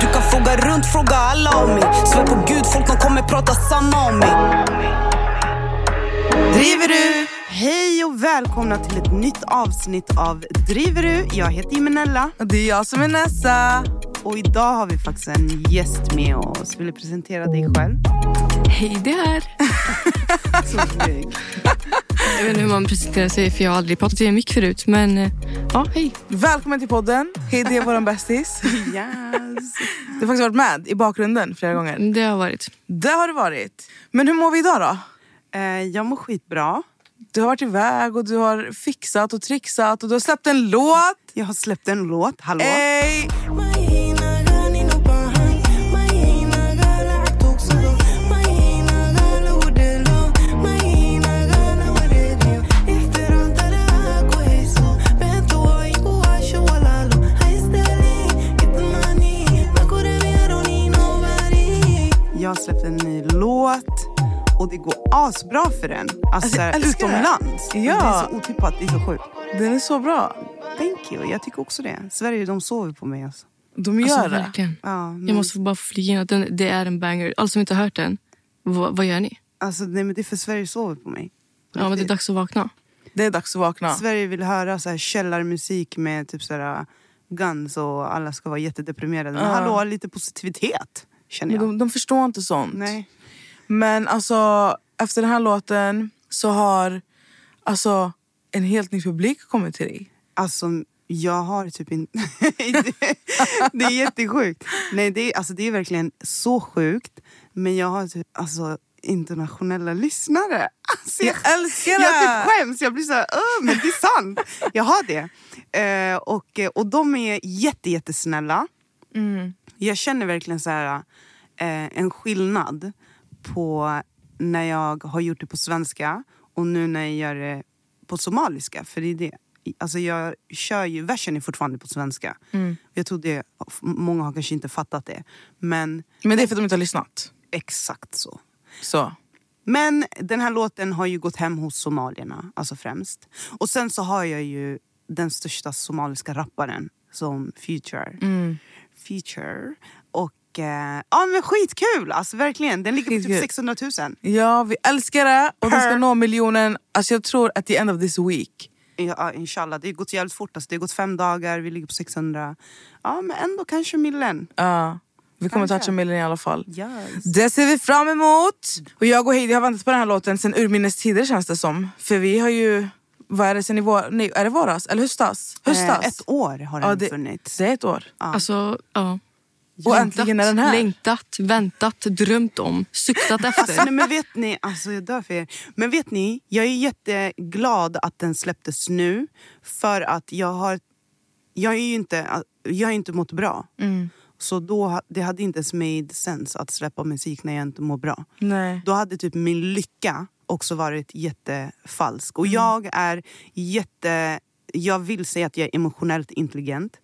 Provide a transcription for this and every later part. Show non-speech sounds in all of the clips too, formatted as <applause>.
Du kan fråga runt, fråga alla om mig. Svär på gud, folk de kommer prata samma om mig. Driver du? Hej och välkomna till ett nytt avsnitt av Driver du? Jag heter Imenella. Och det är jag som är Nessa. Och idag har vi faktiskt en gäst med oss. Vill du presentera dig själv? Hej där! <laughs> Jag vet inte hur man presenterar sig för jag har aldrig pratat i en mick förut. Men eh, ja, hej. Välkommen till podden. Hej, det är vår bästis. <laughs> Yes. Du har faktiskt varit med i bakgrunden flera gånger. Det har varit. Det har du varit. Men hur mår vi idag då? Eh, jag mår skitbra. Du har varit iväg och du har fixat och trixat och du har släppt en låt. Jag har släppt en låt. Hallå? Ey! Asbra för den. Alltså, Alltså, utomlands. Ja. Det är så otippat, det är så sjukt. Den är så bra. Thank you, jag tycker också det. Sverige de sover på mig. Alltså. De gör Alltså, det. verkligen. Ja, men, Jag måste bara flika in att den, det är en banger. Alla som inte har hört den, vad, vad gör ni? alltså, nej, men det är för Sverige sover på mig. På Ja, men det är dags att vakna. Det är dags att vakna. Sverige vill höra så här källarmusik med typ så här Guns och alla ska vara jättedeprimerade. Men Ja. hallå, lite positivitet känner Men jag. de, de förstår inte sånt. Nej. Men alltså, efter den här låten så har alltså, en helt ny publik kommit till dig. Alltså, jag har typ inte... <laughs> det, är jättesjukt. Nej, det är, alltså, det är verkligen så sjukt. Men jag har typ alltså, internationella lyssnare. Alltså, Jag älskar Jag det! typ skäms. Jag blir så här, "Åh, men det är sant. Jag har det. Eh, och, och de är jätte, jättesnälla. Mm. Jag känner verkligen så här, eh, en skillnad på när jag har gjort det på svenska och nu när jag gör det på somaliska. För det är det. Alltså jag kör ju, versen är fortfarande på svenska. Mm. Jag tror det, många har kanske inte fattat det. Men Men det är för att de inte har lyssnat. exakt så. Så. Men den här låten har ju gått hem hos somalierna, alltså främst. Och sen så har jag ju den största somaliska rapparen som Future. Mm. Future. Och eh, ja men skitkul! Alltså verkligen. Den ligger på typ Skitkul. 600 000. Ja, vi älskar det. Och den ska nå miljonen, alltså jag tror at the end of this week. Ja, inshallah. Det har gått jävligt fort. Alltså, det har gått fem dagar, vi ligger på 600. Ja men ändå kanske millen. Ja, vi kommer toucha miljonen i alla fall. Yes. Det ser vi fram emot! Och jag och Heidi har väntat på den här låten sen urminnes tider känns det som. För vi har ju, vad är det sen i vår, nej, är det våras? Eller höstas? Höstas? Eh, ett år har den Ja, det- funnits. Det är ett år. Alltså, ja. Och äntligen är den här. Längtat, väntat, drömt om, suktat Alltså, efter. nej, men vet ni, alltså jag dör för er. Men vet ni, jag är jätteglad att den släpptes nu. För att jag har, jag är ju inte, jag har inte mått bra. Mm. Så då, det hade inte ens made sense att släppa musik när jag inte mår bra. Nej. Då hade typ min lycka också varit jättefalsk. Och jag är jätte... Jag vill säga att jag är emotionellt intelligent.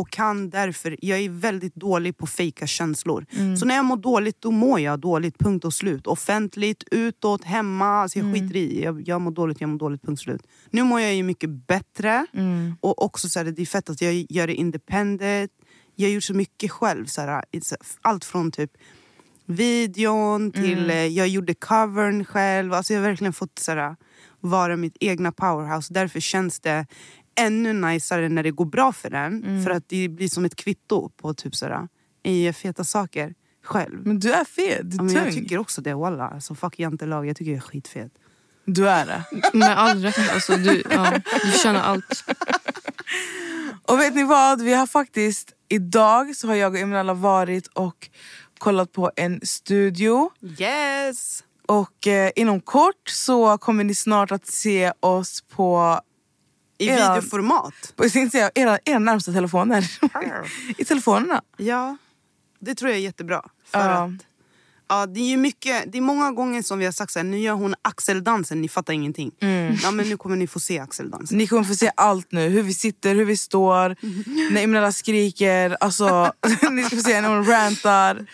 Och kan därför, jag är väldigt dålig på fejka känslor. Så när jag mår dåligt, då mår jag dåligt. Punkt och slut. Offentligt, utåt, hemma. Alltså jag skiter i. Jag, jag mår dåligt, jag mår dåligt. Punkt slut. Nu mår jag ju mycket bättre. Och också så här, det är fett att jag gör det independent. Jag har gjort så mycket själv. Så här, allt från typ videon till... eh, Jag gjorde covern själv. Alltså jag har verkligen fått så här, vara mitt egna powerhouse. Därför känns det ännu najsare när det går bra för den. För att det blir som ett kvitto på typ så här, jag gör feta saker själv. Men du är fet, du Ja, är jag tung. tycker också det, walla. Alltså, fuck jantelag, jag tycker jag är skitfet. Du är det. Med all rätt. Alltså, du, ja, du förtjänar allt. Och vet ni vad? Vi har faktiskt, idag så har jag och Eminella varit och kollat på en studio. Yes! Och eh, inom kort så kommer ni snart att se oss på I Ja. videoformat. på säga, era, era närmsta telefoner. <laughs> I telefonerna. Ja, det tror jag är jättebra. För Ja. att, ja, det, är ju mycket, det är många gånger som vi har sagt så här, nu gör hon axeldansen, ni fattar ingenting. Ja, men nu kommer ni få se axeldansen. Ni kommer få se allt nu. Hur vi sitter, hur vi står, när Eminella skriker. Alltså, <laughs> ni ska få se när hon rantar.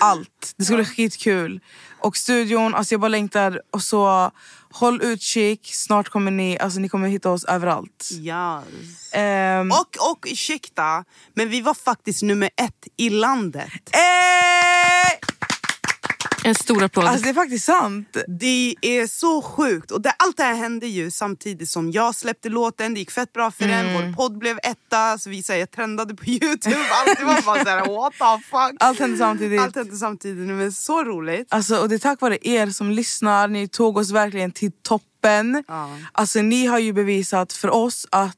Allt. Det ska bli skitkul. Och studion, alltså jag bara längtar. Och så håll utkik. Snart kommer ni, alltså ni kommer hitta oss överallt. Yes. Ehm, Och, och ursäkta, men vi var faktiskt nummer ett i landet. eh, En stor applåd. alltså det är faktiskt sant. Det är så sjukt. Och det, allt det här hände ju samtidigt som jag släppte låten. Det gick fett bra för den. Vår podd blev etta. Så vi säger trendade på Youtube. Allt det var bara såhär, what the fuck. Allt hände samtidigt. Allt hände samtidigt. Men så roligt. Alltså, och det är tack vare er som lyssnar. Ni tog oss verkligen till toppen. Ja. Alltså, ni har ju bevisat för oss att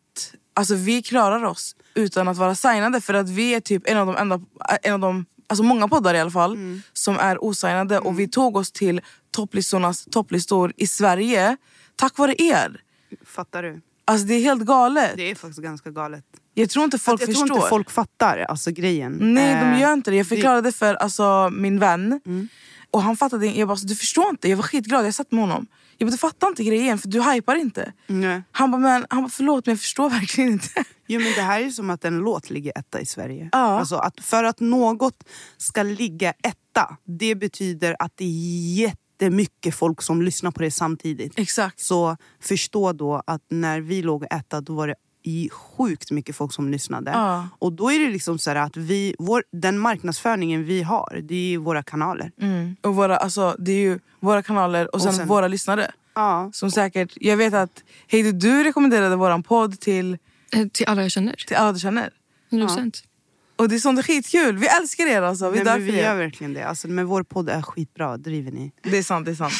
alltså, vi klarar oss utan att vara signade. För att vi är typ en av de enda, en av de, alltså många poddar i alla fall, Mm. som är osignade. Och vi tog oss till topplistornas topplistor i Sverige tack vare er. Fattar du? Alltså det är helt galet. Det är faktiskt ganska galet. Jag tror inte folk jag förstår. tror inte folk fattar alltså, grejen. Nej de Eh, gör inte det. Jag förklarade för alltså, min vän. Mm. Och han fattade inte. Jag bara, "Så du förstår inte. Jag var skitglad. Jag satt med honom. Jag bara, du fattar inte grejen för du hypar inte. Nej. Han bara, men, han bara, förlåt men jag förstår verkligen inte. Jo, men det här är som att en låt ligger etta i Sverige. Ja. Alltså att för att något ska ligga etta, det betyder att det är jättemycket folk som lyssnar på det samtidigt. Exakt. Så förstå då att när vi låg etta, då var det i sjukt mycket folk som lyssnade. Ja. Och då är det liksom så här att vi, vår, den marknadsföringen vi har, det är ju våra kanaler. Mm. Och våra, alltså, det är ju våra kanaler och sen, sen- våra lyssnare. Ja. Som säkert, jag vet att Heidi du rekommenderade våran podd till, Eh, Till alla jag känner. till alla du känner. 100 procent. Och det är sånt skitkul. Vi älskar er alltså. Vi Nej, vi gör verkligen det. Alltså, men vår podd är skitbra, driver ni? Det är sant, det är sant.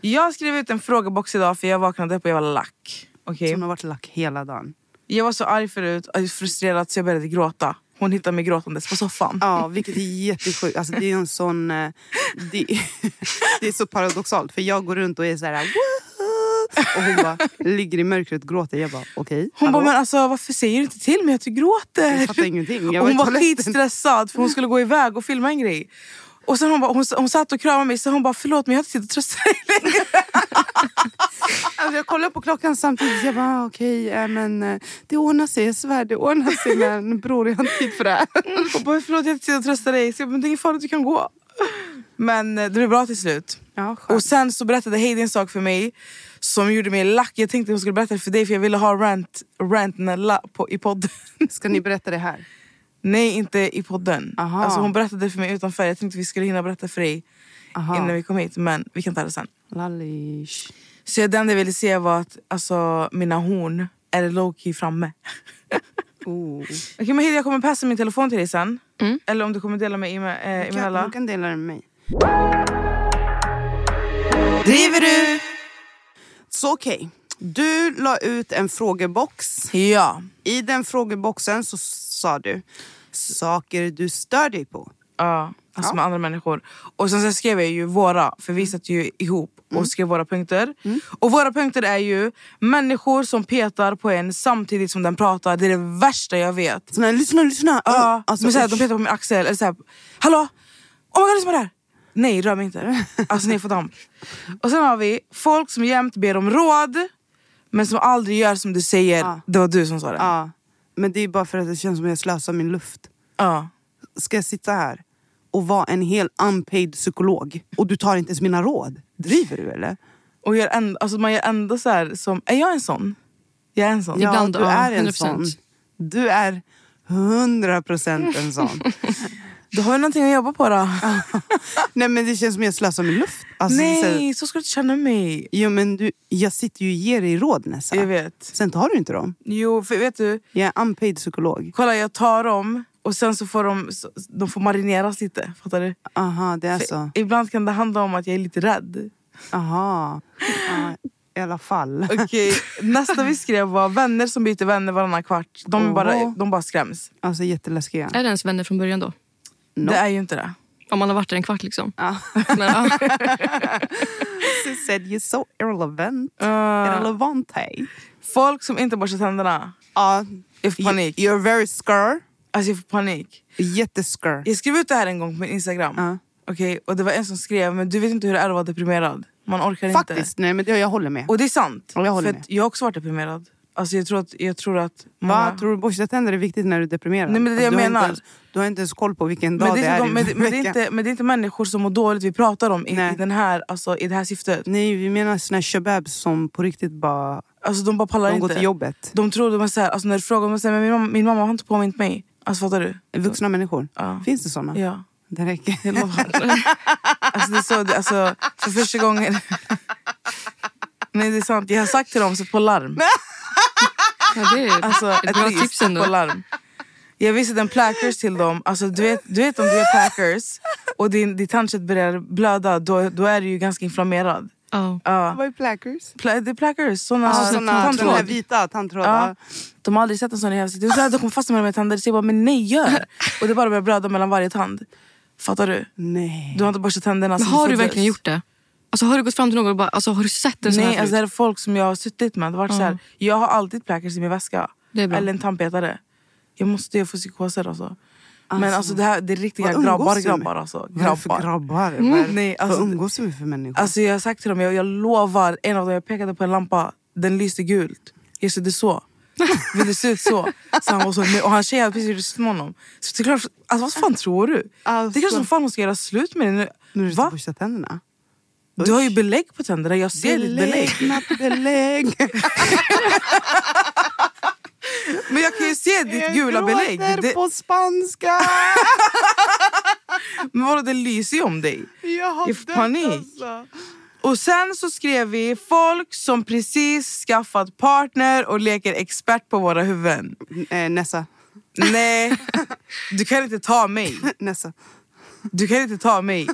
Jag skrev ut en frågebox idag för jag vaknade upp och jag var lack. Okej? Som har varit lack hela dagen. Jag var så arg förut frustrerad så jag började gråta. Hon hittade mig gråtandes på soffan. Ja, vilket är jättesjukt. Alltså, det är en sån... eh, Det, <laughs> det är så paradoxalt. För jag går runt och är så här... Och hon bara ligger i mörkret och gråter. Jag bara okej. Hon hallå? bara, men alltså varför säger du inte till mig att du gråter? Jag fattar ingenting. Jag var hon var skitstressad för hon skulle gå iväg och filma en grej. Och sen hon, bara, hon, hon satt och kramade mig så hon bara förlåt men jag har inte tid att trösta dig längre. <laughs> Alltså, jag kollar på klockan samtidigt. Jag bara okej, eh, men eh, det ordnar sig. Jag svär, det ordnar sig. Men bror, jag har inte tid för det här. Och bara förlåt jag har inte tid att trösta dig. Så jag bara, men det är inget farligt du kan gå. Men eh, det blev bra till slut. Ja. Och sen så berättade Heidi en sak för mig som gjorde mig lack. Jag tänkte hon skulle berätta det för dig för jag ville ha rant, rant Nella på, i podden. <laughs> Ska ni berätta det här? Nej, inte i podden. Aha. Alltså, hon berättade för mig utanför. Jag tänkte vi skulle hinna berätta för dig Aha. innan vi kom hit. Men vi kan ta det sen. Lallish. Så det enda jag ville se var att alltså, mina horn är low-key framme. Okej men jag kommer passa min telefon till dig sen. Mm. Eller om du kommer dela med Ime- eh, Kan, hon kan dela den med mig. Driver du? Så okej. Du la ut en frågebox. Ja. I den frågeboxen så sa du saker du stör dig på. Ja, alltså Ja. med andra människor. Och sen så skrev jag ju våra, för vi satt ju ihop och Mm. skrev våra punkter. Och våra punkter är ju människor som petar på en samtidigt som den pratar. Det är det värsta jag vet. Sån här, lyssna, lyssna. Ja, Alltså, men såhär, de petar på min axel. Eller såhär, hallå? Oh my god, lyssna på det här! Nej, rör mig inte. <laughs> Alltså ni får damp. Och sen har vi folk som jämt ber om råd, men som aldrig gör som du säger. Ja. Det var du som sa det. Ja. Men det är bara för att det känns som att jag slösar min luft. Ja. Ska jag sitta här och vara en hel unpaid psykolog och du tar inte ens mina råd? Driver du eller? Och gör ändå, alltså man gör ändå så här som... Är jag en sån? Jag är en sån. Ibland, du ja, är en 100%. sån. Du är 100% en sån. <laughs> Du har ju någonting att jobba på då. <laughs> Nej men det känns som att jag slösar min luft. Alltså, så Nej, så ska du inte känna mig. Jo men du, jag sitter ju och ger dig råd Nessa. Jag vet. Sen tar du inte dem. Jo, för vet du? Jag är unpaid psykolog. Kolla, jag tar dem och sen så får de, de får marineras lite. Fattar du? Aha, det är För så. Ibland kan det handla om att jag är lite rädd. Aha. Ja, I alla fall. Okej, nästa vi skrev var vänner som byter vänner varannan kvart. De, är bara, de bara skräms. Alltså jätteläskiga. Är det ens vänner från början då? No. Det är ju inte det. Om man har varit där en kvart liksom. Ja. <laughs> Men, ja. <laughs> She said you're so irrelevant. Uh, Irrelevante. folk som inte borstar tänderna. Ja. Får panik. You- You're very scar. Alltså jag får panik. Jättescar. Jag skrev ut det här en gång på min Instagram. Ja. Okej, och det var en som skrev, men du vet inte hur det är att vara deprimerad. Man orkar inte. Faktiskt, nej men det, jag håller med. Och det är sant. Ja, jag håller för med. jag har också varit deprimerad. Alltså jag tror att, jag tror att Va? många- Tror du borsta tänder är viktigt när du är deprimerad? Nej, men det är det Alltså, jag du har menar. Inte ens, du har inte ens koll på vilken dag men det, är de, men, men, det är inte, men det är inte människor som mår dåligt vi pratar om i, i, den här, alltså, i det här syftet. Nej, vi menar såna här shababs som på riktigt bara... Alltså, de bara pallar De går inte. till jobbet. De tror de är så här, alltså, när du frågar dem, säger, men min, mamma, min mamma har inte påmint mig. Alltså fattar du? Vuxna människor. Ja. Finns det såna? Ja. Det räcker. Jag lovar. <laughs> alltså, det är så, det, alltså, för första gången... <laughs> Nej det är sant, jag har sagt till dem, sätt på larm. <laughs> Ja, det är Alltså, ett ett bra tips ändå. på larm. Jag visade en plackers till dem. Alltså, du, vet, du vet om du är plackers och din, ditt tandkött börjar blöda, då, då är du ju ganska inflammerad. Ja. Vad är plackers? Pla, det är plackers, såna, Ah, såna såna, tandtråd. här vita tandtrådar. Ja. De har aldrig sett en sån i hela sitt liv. De kommer fastna med mina tänder. Så jag bara, men nej gör! <laughs> Och det bara börjar blöda mellan varje tand. Fattar du? Nej. Du har inte borstat tänderna Men har du verkligen gjort det? Alltså, har du gått fram till någon och bara, alltså, har du sett en sån Nej, här alltså, det här är folk som jag har suttit med. Det har varit så här, jag har alltid plackers i min väska. Det är bra. Eller en tandpetare. Jag måste ju få psykoser alltså. Men Alltså, alltså det, här, det är riktiga grabbar du grabbar alltså. Grabbar. grabbar? Mm. Nej, alltså, Vad umgås du med för människor? Alltså jag har sagt till dem, jag, jag lovar, en av dem jag pekade på en lampa, den lyste gult. Jag sa det så. <laughs> Vill det se ut så? så han var så nej. och han tjej hade precis gjort med honom. Så det är klart, alltså vad fan tror du? Alltså. Det är klart som fan hon ska göra slut med det nu. När du ska Va? borsta tänderna? Du har ju belägg på tänderna, jag ser ditt belägg. Beläggnat belägg. <laughs> Men jag kan ju se ditt gula belägg. gråter Det, på spanska. <laughs> men vadå, det lyser ju om dig. Jag har Jag dött, panik. alltså. Och sen så skrev vi folk som precis skaffat partner och leker expert på våra huvuden. Eh, Nessa. Nej, <laughs> du kan inte ta mig. Nessa. Du kan inte ta mig.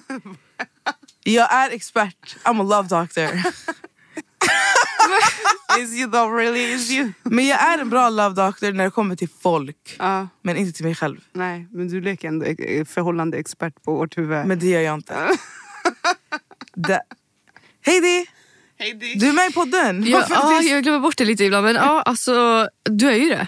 <laughs> Jag är expert. I'm a love doctor. Is you though really is you? <laughs> Men jag är en bra love doctor när det kommer till folk. Ja, Men inte till mig själv. nej, men du leker ändå eh, förhållande expert på vårt huvud. Men det gör jag inte. <laughs> Det. Heidi! Du är med i podden. Ja, finns- jag glömmer bort det lite ibland. Men ja, alltså, du är ju det.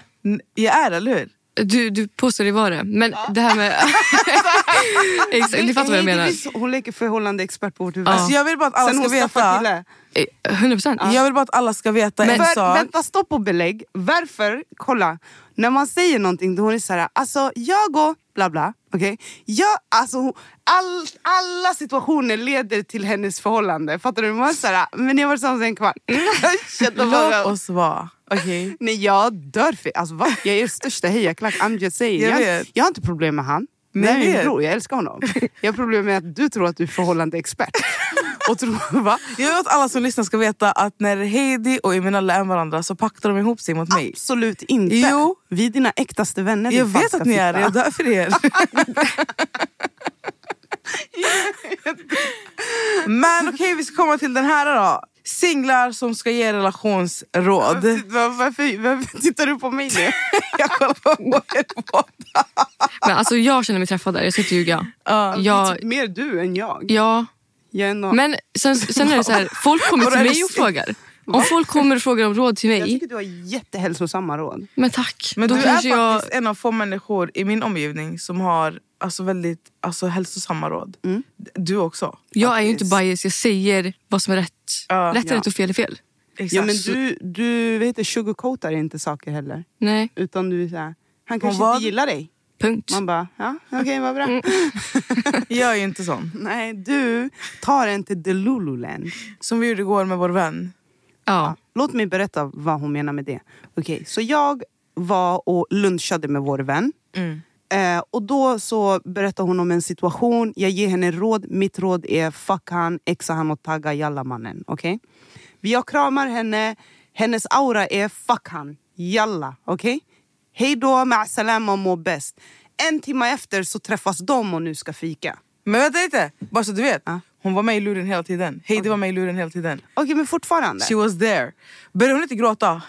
Jag är, eller hur? Du, du påstår dig vara det. Men det här med... <laughs> Exakt, du fattar vad jag det menar. Hon leker förhållande expert på vårt huvud. Ja. Alltså jag vill bara att alla Sen ska veta. kille. Eh, 100 procent. Jag vill bara att alla ska veta en För, sak. vänta, stopp och belägg. Varför? Kolla. När man säger någonting då hon är så här, alltså jag och bla bla. Okay? Jag, alltså, all, alla situationer leder till hennes förhållande. Fattar du? Man är så här, men ni har varit tillsammans i en kvart. <laughs> Låt oss vara. Okej? <laughs> Nej jag dör för alltså, va? Jag är största hejaklack, I'm just saying. Jag Jag, jag har inte problem med han. Nej, Nej, min bror, jag älskar honom. Jag har problem med att du tror att du är förhållande expert. <laughs> Och tror, va? Jag vill att alla som lyssnar ska veta att när Heidi och Eminella är varandra så paktar de ihop sig mot mig. Absolut inte. Jo. Vi är dina äktaste vänner. Jag vet att ni är det, jag dör för er. <laughs> <laughs> Men okej, vi ska komma till den här då. Singlar som ska ge relationsråd. Var- Varför, varför tittar du på mig nu? <laughs> Jag kollar på er båda. Men alltså, jag känner mig träffad där, jag ska inte ljuga. Är Jag, typ mer du än jag. ja, jag men sen, sen är det så här, folk kommer Vadå, till mig och frågar. Om folk kommer och frågar om råd till jag mig, tycker du har jättehälsosamma råd. men tack. Men då du är kanske jag, faktiskt en av få människor i min omgivning som har alltså, väldigt alltså, hälsosamma råd. Du också. jag är ju inte bias, jag säger vad som är rätt. Ja, rätt är ja. rätt och fel är fel. Exakt. Ja, men du, du vet inte, sugarcoatar inte saker heller. Nej, Utan du är såhär, han kanske vad? inte gillar dig. punkt. Man bara, ja okej vad bra. <laughs> Jag är ju inte sån. Nej, du tar en till Delululand. Som vi gjorde igår med vår vän. Ja. Låt mig berätta vad hon menar med det. Okej, så jag var och lunchade med vår vän. Eh, och då så berättar hon om en situation, jag ger henne råd. Mitt råd är fuck han, exa han och tagga jalla mannen. Okej? Jag kramar henne, hennes aura är fuck han, jalla. Okej? Hej då, med salama må bäst. En timme efter så träffas de och nu ska fika. Men vänta lite, bara så du vet. Ja. Hon var med i luren hela tiden. Heidi var med i luren hela tiden. Okej men fortfarande. She was there. Började hon inte gråta?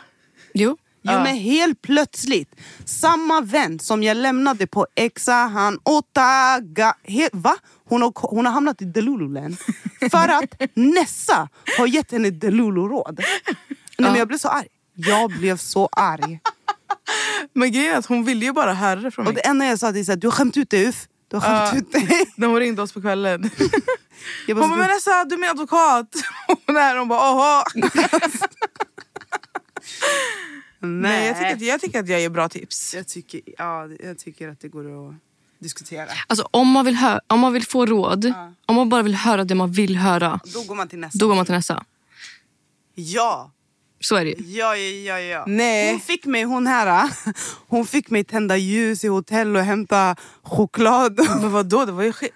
Jo. Jo men helt plötsligt, samma vän som jag lämnade på Exa, han Otaga... He, va? Hon har, hon har hamnat i Delululand. <laughs> För att Nessa har gett henne Delulu-råd. Nej, men jag blev så arg. Jag blev så arg. Men grejen är att hon ville ju bara höra det från Och mig. det enda jag sa är att du har skämt ut dig Uff. Du har skämt Ja. ut dig. När hon ringde oss på kvällen. <laughs> Jag Hon bara, bara, men Nessa du är min advokat. <laughs> Och när hon bara, åhå. <laughs> Nej, jag, tycker att, jag tycker att jag ger bra tips. jag, tycker, ja, jag tycker att det går att diskutera. Alltså om man vill, hö- om man vill få råd, om man bara vill höra det man vill höra, Då går man till nästa. då går man till nästa. Ja! Så är det. Ja, ja, ja, ja. Nej. Hon fick mig, hon här, hon fick mig tända ljus i hotell och hämta choklad. Men vadå, det var ju skit...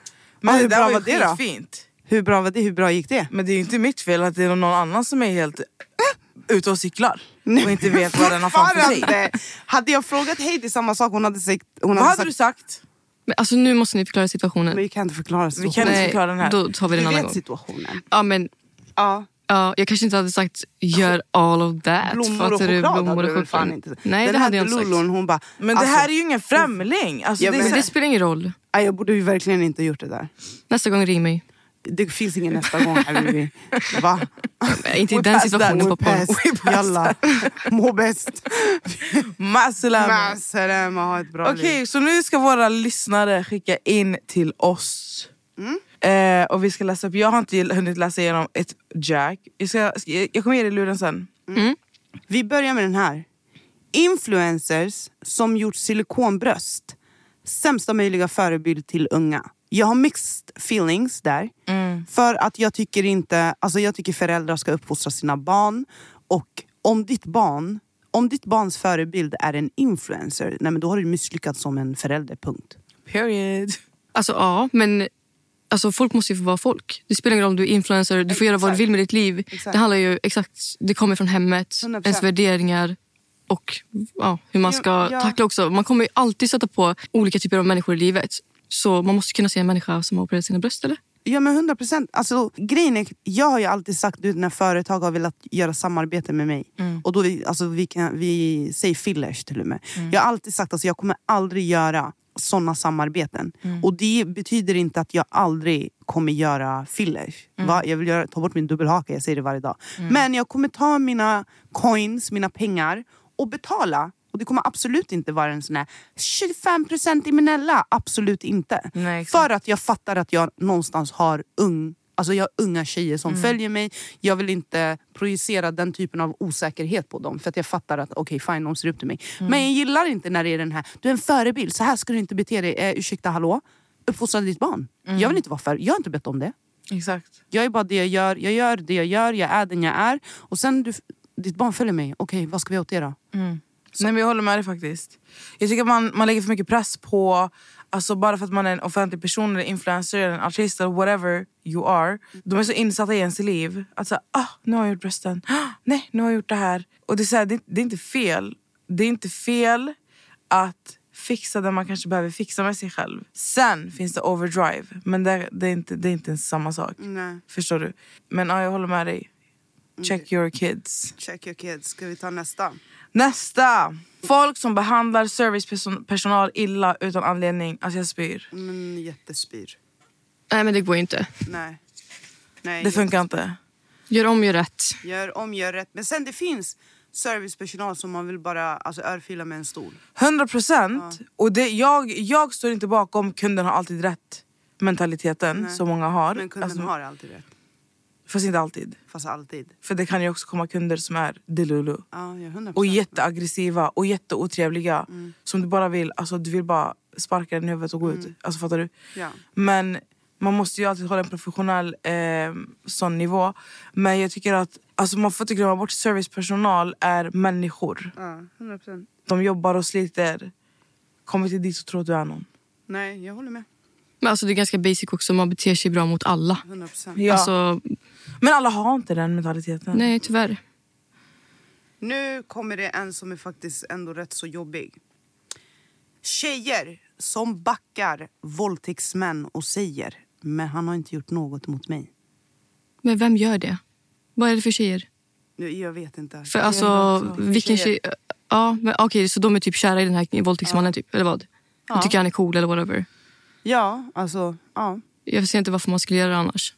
Men det där bra var var det då? skitfint. Hur bra var det? Hur bra gick det? Men det är ju inte mitt fel att det är någon annan som är helt ute och cyklar. Och inte vet vad den har framför sig. Hade jag frågat Heidi samma sak, hon hade sagt... Hon Vad hade sagt du sagt? Men alltså nu måste ni förklara men situationen. vi kan inte förklara Vi situationen. kan inte förklara den här. Då tar vi Vi den en annan vet gång. situationen. Ja, men, Ja. Ja, jag kanske inte hade sagt gör all of that. Blommor och choklad blommor och väl fan choklad. inte Nej, Den det hade jag inte sagt. Delulon, hon bara... Men det alltså, här är ju ingen främling. Alltså, Ja, det är men det spelar ingen roll. "Aj, Jag borde ju verkligen inte gjort det där. Nästa gång ring mig. Det finns ingen nästa gång habibi. Va? Nej, inte i den situationen på porr. Jalla. Må bäst. Massalam. Masalama, ha ett bra Okej, liv. så nu ska våra lyssnare skicka in till oss. Mm. Eh, och vi ska läsa upp, jag har inte hunnit läsa igenom ett jack. Jag, ska, jag kommer ge dig luren sen. Vi börjar med den här. Influencers som gjort silikonbröst. Sämsta möjliga förebild till unga. Jag har mixed feelings där. För att jag tycker inte, alltså jag tycker föräldrar ska uppfostra sina barn. Och om ditt barn, om ditt barns förebild är en influencer, nej men då har du misslyckats som en förälder, punkt. Period. Alltså ja, men alltså, folk måste ju få vara folk. Det spelar ingen roll om du är influencer, du får göra vad du vill med ditt liv. Exakt. Det handlar ju exakt, det kommer från hemmet, 100%. ens värderingar och ja, hur man Ja, ska ja. tackla också. Man kommer ju alltid sätta på olika typer av människor i livet. Så man måste kunna se en människa som har opererat sina bröst eller? Ja men 100 procent. Alltså, grejen är, jag har ju alltid sagt du, när företag har velat göra samarbete med mig. Och då vi, alltså, vi, kan, vi säger fillers till och med. Jag har alltid sagt att alltså, jag kommer aldrig göra såna samarbeten. Och det betyder inte att jag aldrig kommer göra fillers. Va? Jag vill göra, ta bort min dubbelhaka, jag säger det varje dag. Men jag kommer ta mina coins, mina pengar och betala. Och det kommer absolut inte vara en sån här 25% i Minella. Absolut inte. Nej. För att jag fattar att jag någonstans har ung Alltså jag har unga tjejer som följer mig. Jag vill inte projicera den typen av osäkerhet på dem. För att jag fattar att okej fine, de ser upp till mig. Men jag gillar inte när det är den här, du är en förebild, så här ska du inte bete dig. Eh, ursäkta, hallå? Uppfostra ditt barn. Jag vill inte vara för, jag har inte bett om det. Exakt. Jag är bara det jag gör, jag gör det jag gör, jag är den jag är. Och sen du, ditt barn följer mig, okej vad ska vi åt det då? Nej, men jag håller med dig faktiskt. Jag tycker att man, man lägger för mycket press på, alltså bara för att man är en offentlig person, eller influencer, eller en artist eller whatever you are. De är så insatta i ens liv. Att säga, ah, nu har jag gjort brösten. Ah, nej, nu har jag gjort det här. Och det är, så här, det, det är inte fel. Det är inte fel att fixa det man kanske behöver fixa med sig själv. Sen finns det overdrive, men det, det, är, inte, det är inte samma sak. Nej. Förstår du? Men ja, jag håller med dig. Check your kids. Check your kids, ska vi ta nästa? Nästa! Folk som behandlar servicepersonal illa utan anledning. Alltså jag spyr. Men jättespyr. Nej men det går ju inte. Nej. Nej Det funkar inte. Gör om, gör rätt. Gör om, gör rätt. Men sen det finns servicepersonal som man vill bara alltså, örfila med en stol. 100 procent. Och det, jag, jag står inte bakom kunden har alltid rätt mentaliteten som många har. Men kunden Alltså, har alltid rätt. Fast inte alltid. Fast alltid. För det kan ju också komma kunder som är delulu. Ja, ja, 100%. Och jätteaggressiva och jätteotrevliga. Som du bara vill, alltså du vill bara sparka den i huvudet och gå ut. Alltså fattar du? Ja. Men man måste ju alltid hålla en professionell eh, sån nivå. Men jag tycker att alltså man får inte glömma bort servicepersonal är människor. Ja, 100%. De jobbar och sliter. Kom inte dit och tro att du är någon. Nej, jag håller med. Men alltså det är ganska basic också. Man beter sig bra mot alla. 100%. Ja. Alltså, Men alla har inte den mentaliteten. nej tyvärr. Nu kommer det en som är faktiskt ändå rätt så jobbig. Tjejer som backar våldtäktsmän och säger men han har inte gjort något mot mig. Men vem gör det? Vad är det för tjejer? Jag, jag vet inte. För alltså, vilken Tjejer. tjej... Ja, men okej, så de är typ kära i den här våldtäktsmannen typ, eller vad? Ja. De tycker han är cool eller whatever. Ja, alltså... Ja. Jag ser inte varför man skulle göra det annars.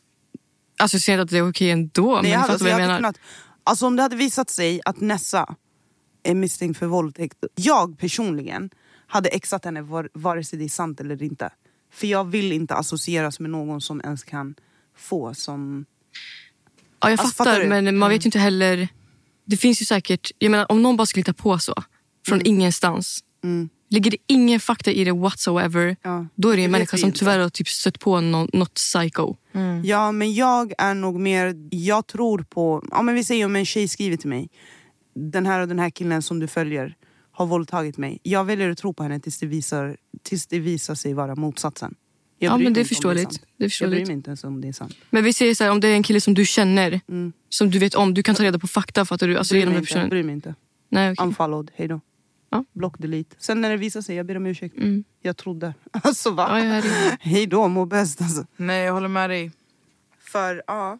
Jag ser inte att det är okej ändå, Nej, men jag hade, alltså, jag jag menar. kunnat, alltså om det hade visat sig att Nessa är misstänkt för våldtäkt. Jag personligen hade exat henne var, vare sig det är sant eller inte. För jag vill inte associeras med någon som ens kan få som... Ja, jag Alltså, fattar, fattar men man vet ju inte heller... Det finns ju säkert... Jag menar, om någon bara skulle hitta på så, från ingenstans. Mm. Ligger det ingen fakta i det whatsoever, Ja, då är det det en människa som tyvärr har typ stött på nå- något psycho. Ja, men jag är nog mer... Jag tror på... Ja, men vi säger om en tjej skriver till mig. Den här och den här killen som du följer har våldtagit mig. Jag väljer att tro på henne tills det visar, tills det visar sig vara motsatsen. Jag Ja, men det är förståeligt. sant. Det är Jag bryr mig inte ens om det är sant. Men vi säger så här, om det är en kille som du känner, Mm. som du vet om, du kan ta reda på fakta. Fattar du? Alltså, Bryr genom mig den inte. Bryr mig inte. Nej, okej. Unfollowed, hejdå. Ja. Block, delete. Sen när det visar sig, jag ber om ursäkt. Mm. Jag trodde. <laughs> Alltså va? Ja, jag det. <laughs> Hejdå, må bäst alltså. Nej, jag håller med dig. För ja,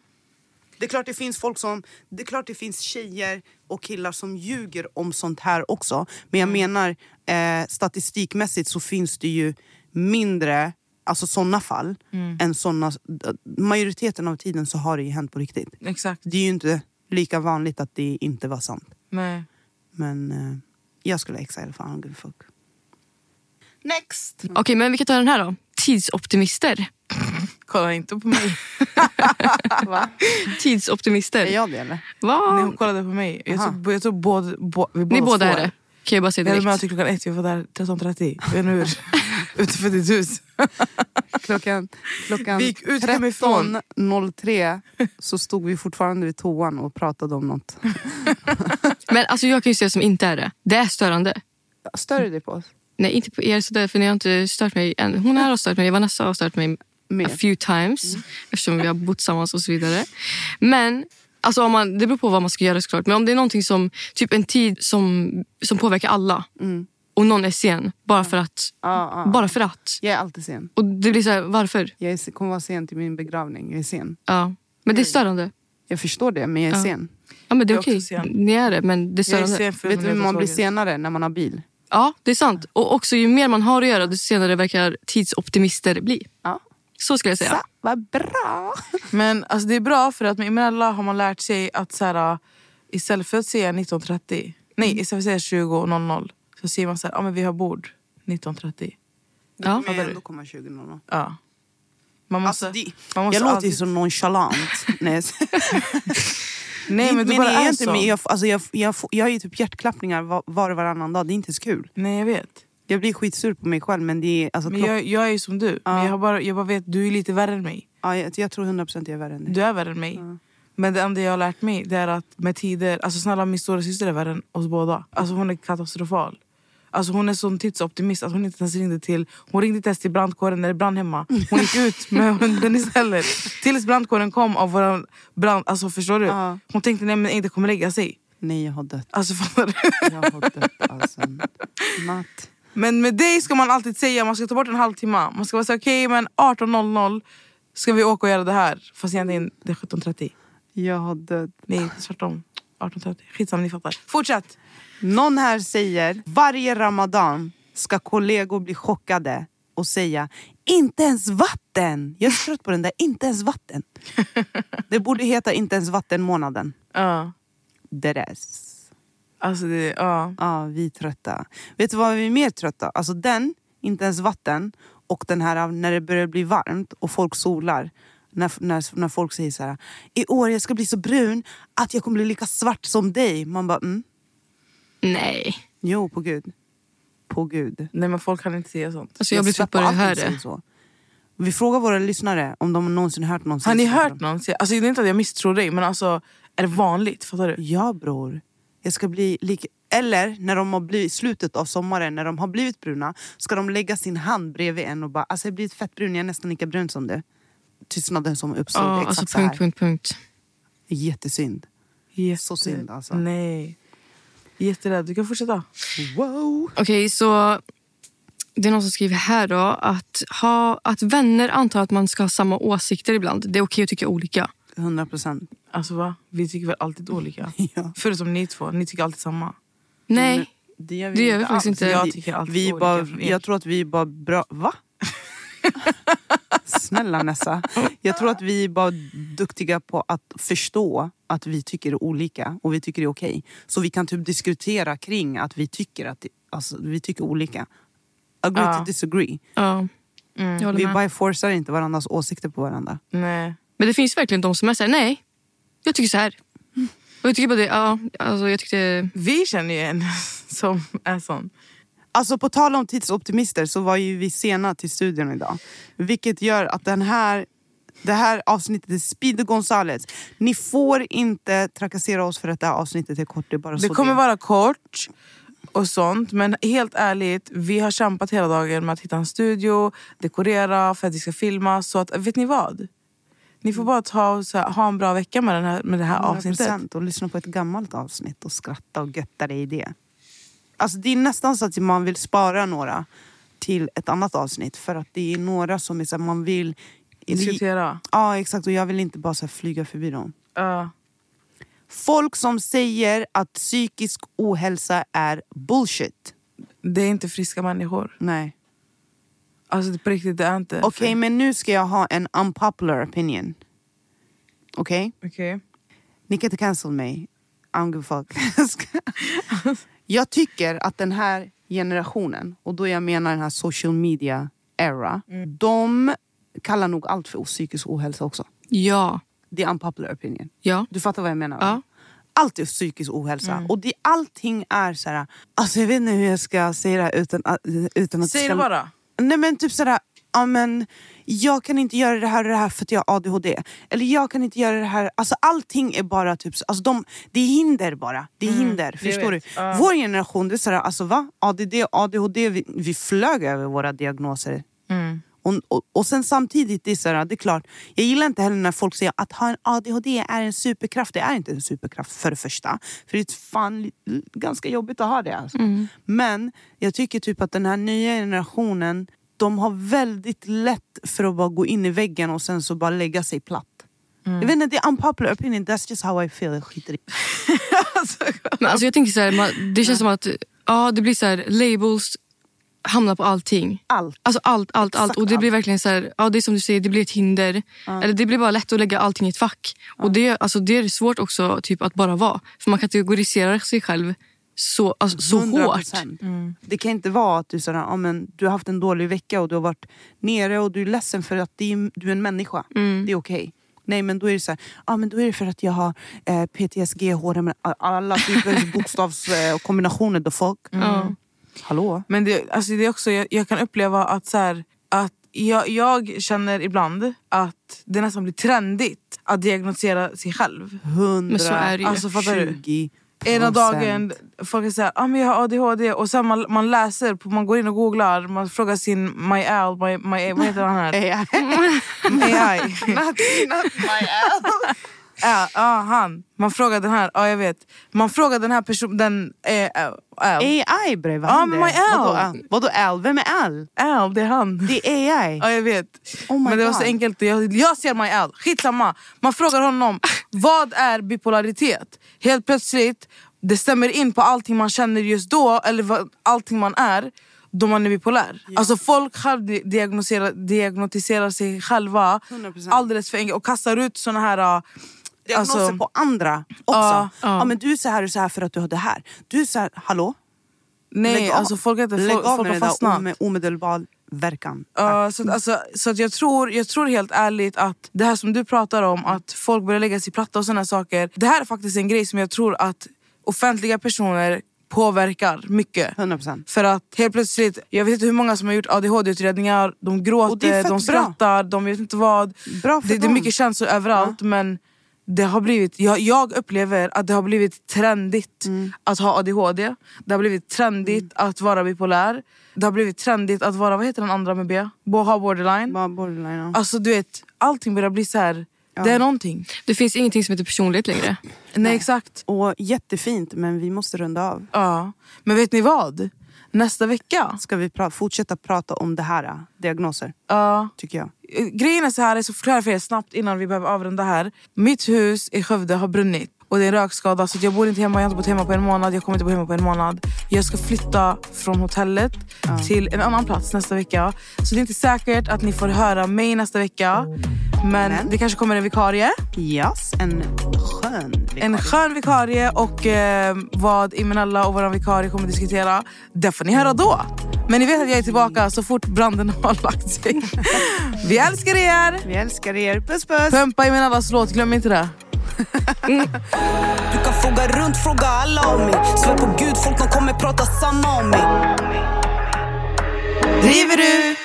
det är klart det finns folk som, det är klart det finns tjejer och killar som ljuger om sånt här också. Men jag menar eh, statistikmässigt så finns det ju mindre, alltså såna fall, än såna, majoriteten av tiden så har det ju hänt på riktigt. Exakt. Det är ju inte lika vanligt att det inte var sant. Nej. Men eh, jag skulle exa i alla fall, I don't give fuck. Next! Okej, men vi kan ta den här då. Tidsoptimister. <laughs> Kolla inte på mig. <laughs> Va? Tidsoptimister. Är jag det eller? Va? Nej, hon kollade på mig. Jag Aha. tror, jag tror både, bo, vi båda Ni båda är det. Kan jag bara säga Vi hade möte direkt. klockan ett, vi var där 13.30. Vet ni hur? <laughs> Utanför ditt hus. <laughs> Klockan, klockan Vi gick ut hemifrån. 13.03 så stod vi fortfarande vid toan och pratade om något. <laughs> Men alltså, jag kan ju säga det som inte är det. Det är störande. Stör du dig på oss? Nej, inte på er sådär, för ni har inte stört mig än. Hon här har stört mig, Vanessa har stört mig Mer. a few times. Eftersom vi har bott tillsammans och så vidare. Men alltså, om man, det beror på vad man ska göra såklart. Men om det är någonting som, typ en tid som, som påverkar alla. Och någon är sen, bara för att. Ja, ja. Bara för att. Jag är alltid sen. Och det blir så här, varför? Jag är, kommer vara sen till min begravning. Jag är sen. Ja. Men det är störande. Jag förstår det, men jag är Ja. sen. Ja, men det är okej. sen. Ni är det, men det är Jag är störande. sen för Vet du hur man blir senare när man har bil? Ja, det är sant. Och också ju mer man har att göra, desto senare verkar tidsoptimister bli. Ja. Så skulle jag säga. Så, vad bra! <laughs> Men alltså, det är bra för att med Imenella har man lärt sig att så här, istället för att säga 19.30, nej istället för att säga 20.00 så säger man så här, ja men vi har bord 19.30. Ja. Men jag ändå komma 20 någon. Ja. Man måste, Alltså, det, man måste jag låter ju alltid- så nonchalant. <laughs> Nej, Nej men det bara jag är inte, så. men jag, alltså, jag, jag, jag har ju typ hjärtklappningar var, var och varannan dag. Det är inte så kul. Nej jag vet. Jag blir skitsur på mig själv men det är... Alltså, Men jag, jag är ju som du. Men jag, har bara, jag bara vet, du är lite värre än mig. ja, jag, jag tror 100% jag är värre än dig. Du är värre än mig. Men det enda jag har lärt mig det är att med tider, alltså snälla min stora syster är värre än oss båda. Alltså hon är katastrofal. Alltså hon är sån tidsoptimist att hon inte ens ringde till Hon ringde inte ens till brandkåren när det brann hemma. Hon gick ut med <laughs> hunden istället. Tills brandkåren kom av våran brand. Alltså förstår du? Ja. Hon tänkte nej men inte kommer lägga sig. Nej, jag har dött. Alltså fattar du? Jag har dött alltså. Natt. Men med dig ska man alltid säga man ska ta bort en halvtimme. Man ska vara så okej men 18.00 ska vi åka och göra det här. Fast egentligen det är 17.30. Jag har dött. Nej tvärtom. 18.30. Skitsamma ni fattar. Fortsätt. Någon här säger varje ramadan ska kollegor bli chockade och säga inte ens vatten. Jag är trött på den där inte ens vatten. <laughs> Det borde heta inte ens vatten-månaden. Ja. Deres. Alltså det, ja. Ja, vi är trötta. Vet du vad vi är mer trötta? Alltså den, inte ens vatten, och den här av när det börjar bli varmt och folk solar. När, när, när folk säger så här, i år jag ska bli så brun att jag kommer bli lika svart som dig. Man bara, mm. Nej. Jo, på gud. På gud. Nej men folk kan inte säga sånt. Alltså jag blir trött på det Allting här. så. Vi frågar våra lyssnare om de någonsin hört någon säga Har ni hört någon säga, alltså det är inte att jag misstror dig men alltså är det vanligt? Fattar du? Ja bror. Jag ska bli lika... Eller när de har blivit i slutet av sommaren, när de har blivit bruna, ska de lägga sin hand bredvid en och bara alltså jag har blivit fett brun, jag är nästan lika brun som du. Tystnaden som uppstod, Ja, exakt alltså så här. punkt, punkt, punkt. Jättesynd. Jätte... Så synd, alltså. Nej. Jätterädd. Du kan fortsätta. Wow. Okej, så det är någon som skriver här då att, ha, att vänner antar att man ska ha samma åsikter ibland. Det är okej att tycka olika. 100 procent. Alltså va? Vi tycker väl alltid olika? <laughs> Ja. Förutom ni två, ni tycker alltid samma. Nej, Det gör Det gör vi faktiskt inte. Jag Vi- tycker alltid vi olika bara. Jag tror att vi är bara bra... Va? <laughs> Snälla Nessa. Jag tror att vi är bara duktiga på att förstå att vi tycker olika och vi tycker det är okej. Så vi kan typ diskutera kring att vi tycker att det, alltså, vi tycker olika. Agree Ja. to disagree. ja. Håller Vi med. bara forcar inte varandras åsikter på varandra. Nej. Men det finns verkligen de som är såhär, nej, jag tycker så här. Och jag tycker bara det, ja, alltså jag tyckte... Vi känner ju en <laughs> som är sån. Alltså på tal om tidsoptimister så var ju vi sena till studion idag. Vilket gör att den här, det här avsnittet är Speedy Gonzales. Ni får inte trakassera oss för att det här avsnittet är kort. Det, är bara Det så kommer det. vara kort och sånt. Men helt ärligt, vi har kämpat hela dagen med att hitta en studio, dekorera för att vi ska filma. Så att, vet ni vad? Ni får bara ta så här, ha en bra vecka med, den här, med det här avsnittet. 100% och lyssna på ett gammalt avsnitt och skratta och götta dig i det. Alltså det är nästan så att man vill spara några till ett annat avsnitt. För att det är några som är så här, man vill... Diskutera. Ja exakt och jag vill inte bara så flyga förbi dem. Ja. Folk som säger att psykisk ohälsa är bullshit. det är inte friska människor. Nej. Alltså på riktigt, det är inte. Okej, men nu ska jag ha en unpopular opinion. Okej? Okej. Ni kan inte cancel mig. I don't give a fuck. <laughs> Jag tycker att den här generationen, och då jag menar den här social media era, de kallar nog allt för psykisk ohälsa också. Ja, Det är unpopular opinion. ja. Du fattar vad jag menar? Ja. Allt är psykisk ohälsa. Och det, allting är så här... Alltså jag vet inte hur jag ska säga det här utan, att- utan att... Säg det bara. Nej men typ sådär, ja men jag kan inte göra det här och det här för att jag har ADHD. Eller jag kan inte göra det här. Alltså allting är bara typ, så- alltså de, det är hinder bara. Det är hinder, förstår vet. du? Vår generation, det är sådär, alltså va? ADD, ADHD, vi, vi flög över våra diagnoser. Och, och, och sen samtidigt, det är, sådär, det är klart, jag gillar inte heller när folk säger att ha en ADHD är en superkraft. Det är inte en superkraft för det första. För det är fan ganska jobbigt att ha det. Alltså. Men jag tycker typ att den här nya generationen, de har väldigt lätt för att bara gå in i väggen och sen så bara lägga sig platt. Jag vet inte, det är unpopular opinion, that's just how I feel. Jag skiter i. <laughs> Men alltså jag tänker så här, man, det känns som att ja, det blir så här, labels hamnar på allting. Allt. Alltså allt, allt, allt. Och det blir verkligen så här, ja det är som du säger, det blir ett hinder. Eller det blir bara lätt att lägga allting i ett fack. Och det, alltså, det är svårt också typ, att bara vara. För man kategoriserar sig själv så, alltså, så hårt. 100%. Det kan inte vara att du, sådär, ja, men, du har haft en dålig vecka och du har varit nere och du är ledsen för att det är, du är en människa. Mm. Det är okej. Nej men då är det så här, ja, men då är det för att jag har eh, PTSG, HRM, alla typer bokstavskombinationer. Eh, kombinationer, the fuck. Ja. Hallå? Men det, alltså det är också, jag, jag kan uppleva att, så här, att jag, jag känner ibland att det nästan blir trendigt att diagnostisera sig själv. 100, Men så är det ju. Alltså, fattar du? 20 Ena dagen, folk såhär, ah, men jag har ADHD och sen man, man läser, på, man går in och googlar, man frågar sin My Al, my, my, vad heter han här? <laughs> AI. <laughs> <laughs> not, not my Al. Ja, ja, han. Man frågar den här, ja jag vet. Man frågar den här personen, den eh, Al. AI bre, vad Ja, händer? men my Al. Vadå, Al? Vadå Al? Vem är Al? Al, det är han. Det är AI. Ja jag vet. Oh men det var så enkelt. Jag, jag ser My Al, skitsamma. Man frågar honom, <laughs> vad är bipolaritet? Helt plötsligt, det stämmer in på allting man känner just då, eller vad, allting man är, då man är bipolär. Alltså folk självdiagnostiserar diagnostiserar sig själva 100%. alldeles för enkelt och kastar ut såna här... diagnoser Alltså- på andra också. Ja. Ja. men du är så här och så här för att du har det här. Du är så här, hallå? Nej, Lägg alltså folk, heter, Lägg folk, av med har det där ome, omedelbar, verkan. Ja, så, att, alltså, så att jag, tror, jag tror helt ärligt att det här som du pratar om, att folk börjar lägga sig platta och sådana saker. Det här är faktiskt en grej som jag tror att offentliga personer påverkar mycket. 100%. För att helt plötsligt, jag vet inte hur många som har gjort ADHD-utredningar, de gråter, de bra. skrattar, de vet inte vad. Bra för det, det är mycket känslor överallt men det har blivit, jag, jag upplever att det har blivit trendigt Mm. att ha ADHD. Det har blivit trendigt att vara bipolär. Det har blivit trendigt att vara, vad heter den andra med B? Bo- Ha borderline. Bara borderline. ja. Alltså du vet, allting börjar bli så här. det är någonting. Det finns ingenting som heter personlighet längre. Nej, exakt. Och jättefint, men vi måste runda av. Ja. Men vet ni vad? Nästa vecka, Ska vi pra- fortsätta prata om det här? äh, Diagnoser, ja, tycker jag. Eh, Grejen är så här, jag ska förklara för er snabbt innan vi behöver avrunda här. Mitt hus i Skövde har brunnit och det är en rökskada så jag bor inte hemma, jag har inte bott hemma på en månad, jag kommer inte bo hemma på en månad. Jag ska flytta från hotellet till en annan plats nästa vecka. Så det är inte säkert att ni får höra mig nästa vecka. Men, Men? det kanske kommer en vikarie. Yes, en skön vikarie. En skön vikarie och eh, vad Imenella och vår vikarie kommer diskutera, det får ni höra då. Men ni vet att jag är tillbaka så fort branden <laughs> har lagt sig. Vi älskar er! Vi älskar er. Puss puss! Pumpa Imenellas låt, glöm inte det. Du kan fråga runt, fråga alla om mig Svär på gud, folk de kommer prata samma om mig Driver du?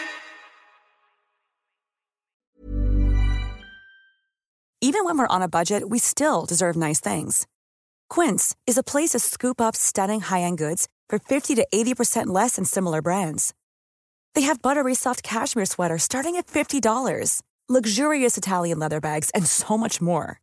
Even when we're on a budget, we still deserve nice things. Quince is a place to scoop up stunning high-end goods for 50 to 80% less than similar brands. They have buttery soft cashmere sweaters starting at $50, luxurious Italian leather bags, and so much more.